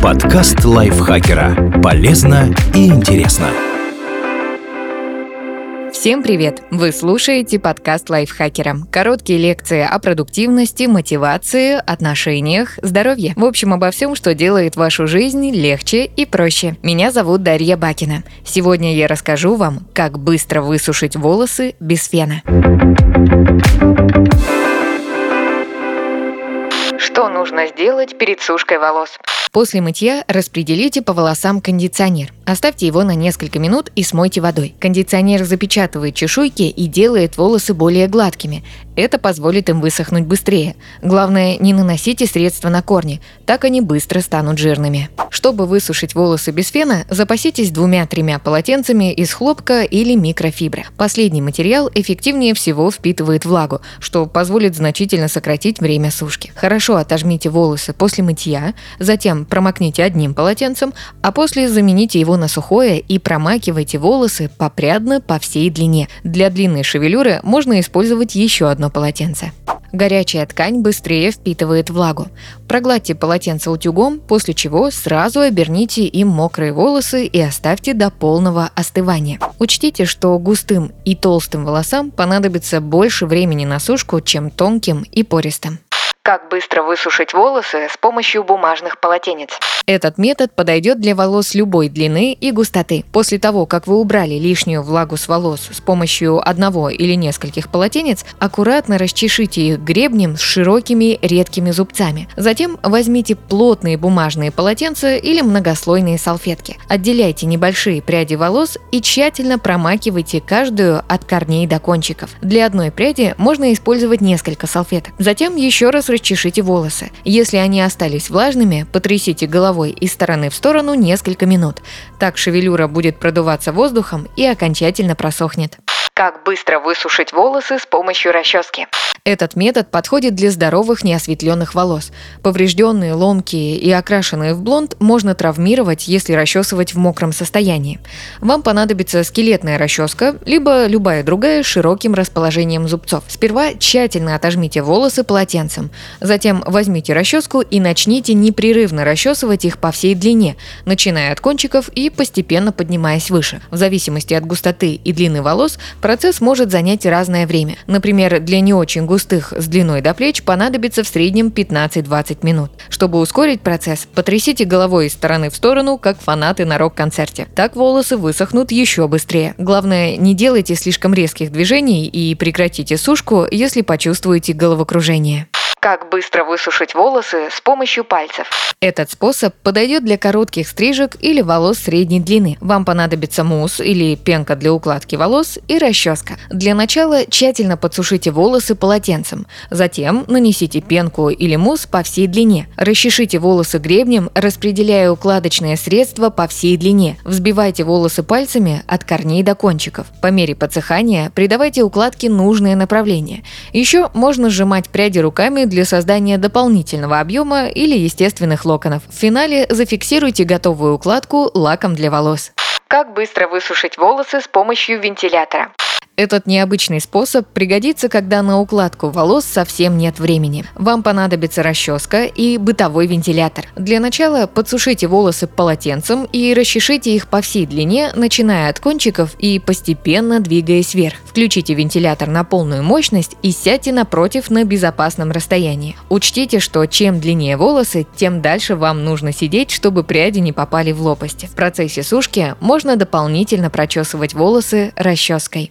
Подкаст лайфхакера. Полезно и интересно. Всем привет! Вы слушаете подкаст лайфхакера. Короткие лекции о продуктивности, мотивации, отношениях, здоровье. В общем, обо всем, что делает вашу жизнь легче и проще. Меня зовут Дарья Бакина. Сегодня я расскажу вам, как быстро высушить волосы без фена. Что нужно сделать перед сушкой волос? После мытья распределите по волосам кондиционер. Оставьте его на несколько минут и смойте водой. Кондиционер запечатывает чешуйки и делает волосы более гладкими. Это позволит им высохнуть быстрее. Главное, не наносите средства на корни, так они быстро станут жирными. Чтобы высушить волосы без фена, запаситесь двумя-тремя полотенцами из хлопка или микрофибры. Последний материал эффективнее всего впитывает влагу, что позволит значительно сократить время сушки. Хорошо отожмите волосы после мытья, затем промокните одним полотенцем, а после замените его на сухое и промакивайте волосы попрядно по всей длине. Для длинной шевелюры можно использовать еще одно полотенце. Горячая ткань быстрее впитывает влагу. Прогладьте полотенце утюгом, после чего сразу оберните им мокрые волосы и оставьте до полного остывания. Учтите, что густым и толстым волосам понадобится больше времени на сушку, чем тонким и пористым. Как быстро высушить волосы с помощью бумажных полотенец? Этот метод подойдет для волос любой длины и густоты. После того, как вы убрали лишнюю влагу с волос с помощью одного или нескольких полотенец, аккуратно расчешите их гребнем с широкими редкими зубцами. Затем возьмите плотные бумажные полотенца или многослойные салфетки. Отделяйте небольшие пряди волос и тщательно промакивайте каждую от корней до кончиков. Для одной пряди можно использовать несколько салфеток. Затем еще раз расчешите волосы. Если они остались влажными, потрясите головой из стороны в сторону несколько минут. Так шевелюра будет продуваться воздухом и окончательно просохнет. Как быстро высушить волосы с помощью расчески? Этот метод подходит для здоровых неосветленных волос. Поврежденные, ломкие и окрашенные в блонд можно травмировать, если расчесывать в мокром состоянии. Вам понадобится скелетная расческа, либо любая другая с широким расположением зубцов. Сперва тщательно отожмите волосы полотенцем. Затем возьмите расческу и начните непрерывно расчесывать их по всей длине, начиная от кончиков и постепенно поднимаясь выше. В зависимости от густоты и длины волос процесс может занять разное время. Например, для не очень густых с длиной до плеч понадобится в среднем 15-20 минут. Чтобы ускорить процесс, потрясите головой из стороны в сторону, как фанаты на рок-концерте. Так волосы высохнут еще быстрее. Главное, не делайте слишком резких движений и прекратите сушку, если почувствуете головокружение. Как быстро высушить волосы с помощью пальцев. Этот способ подойдет для коротких стрижек или волос средней длины. Вам понадобится мусс или пенка для укладки волос и расческа. Для начала тщательно подсушите волосы полотенцем. Затем нанесите пенку или мусс по всей длине. Расчешите волосы гребнем, распределяя укладочное средство по всей длине. Взбивайте волосы пальцами от корней до кончиков. По мере подсыхания придавайте укладке нужное направление. Еще можно сжимать пряди руками для создания дополнительного объема или естественных локонов. В финале зафиксируйте готовую укладку лаком для волос. Как быстро высушить волосы с помощью вентилятора? Этот необычный способ пригодится, когда на укладку волос совсем нет времени. Вам понадобится расческа и бытовой вентилятор. Для начала подсушите волосы полотенцем и расчешите их по всей длине, начиная от кончиков и постепенно двигаясь вверх. Включите вентилятор на полную мощность и сядьте напротив на безопасном расстоянии. Учтите, что чем длиннее волосы, тем дальше вам нужно сидеть, чтобы пряди не попали в лопасти. В процессе сушки можно дополнительно прочесывать волосы расческой.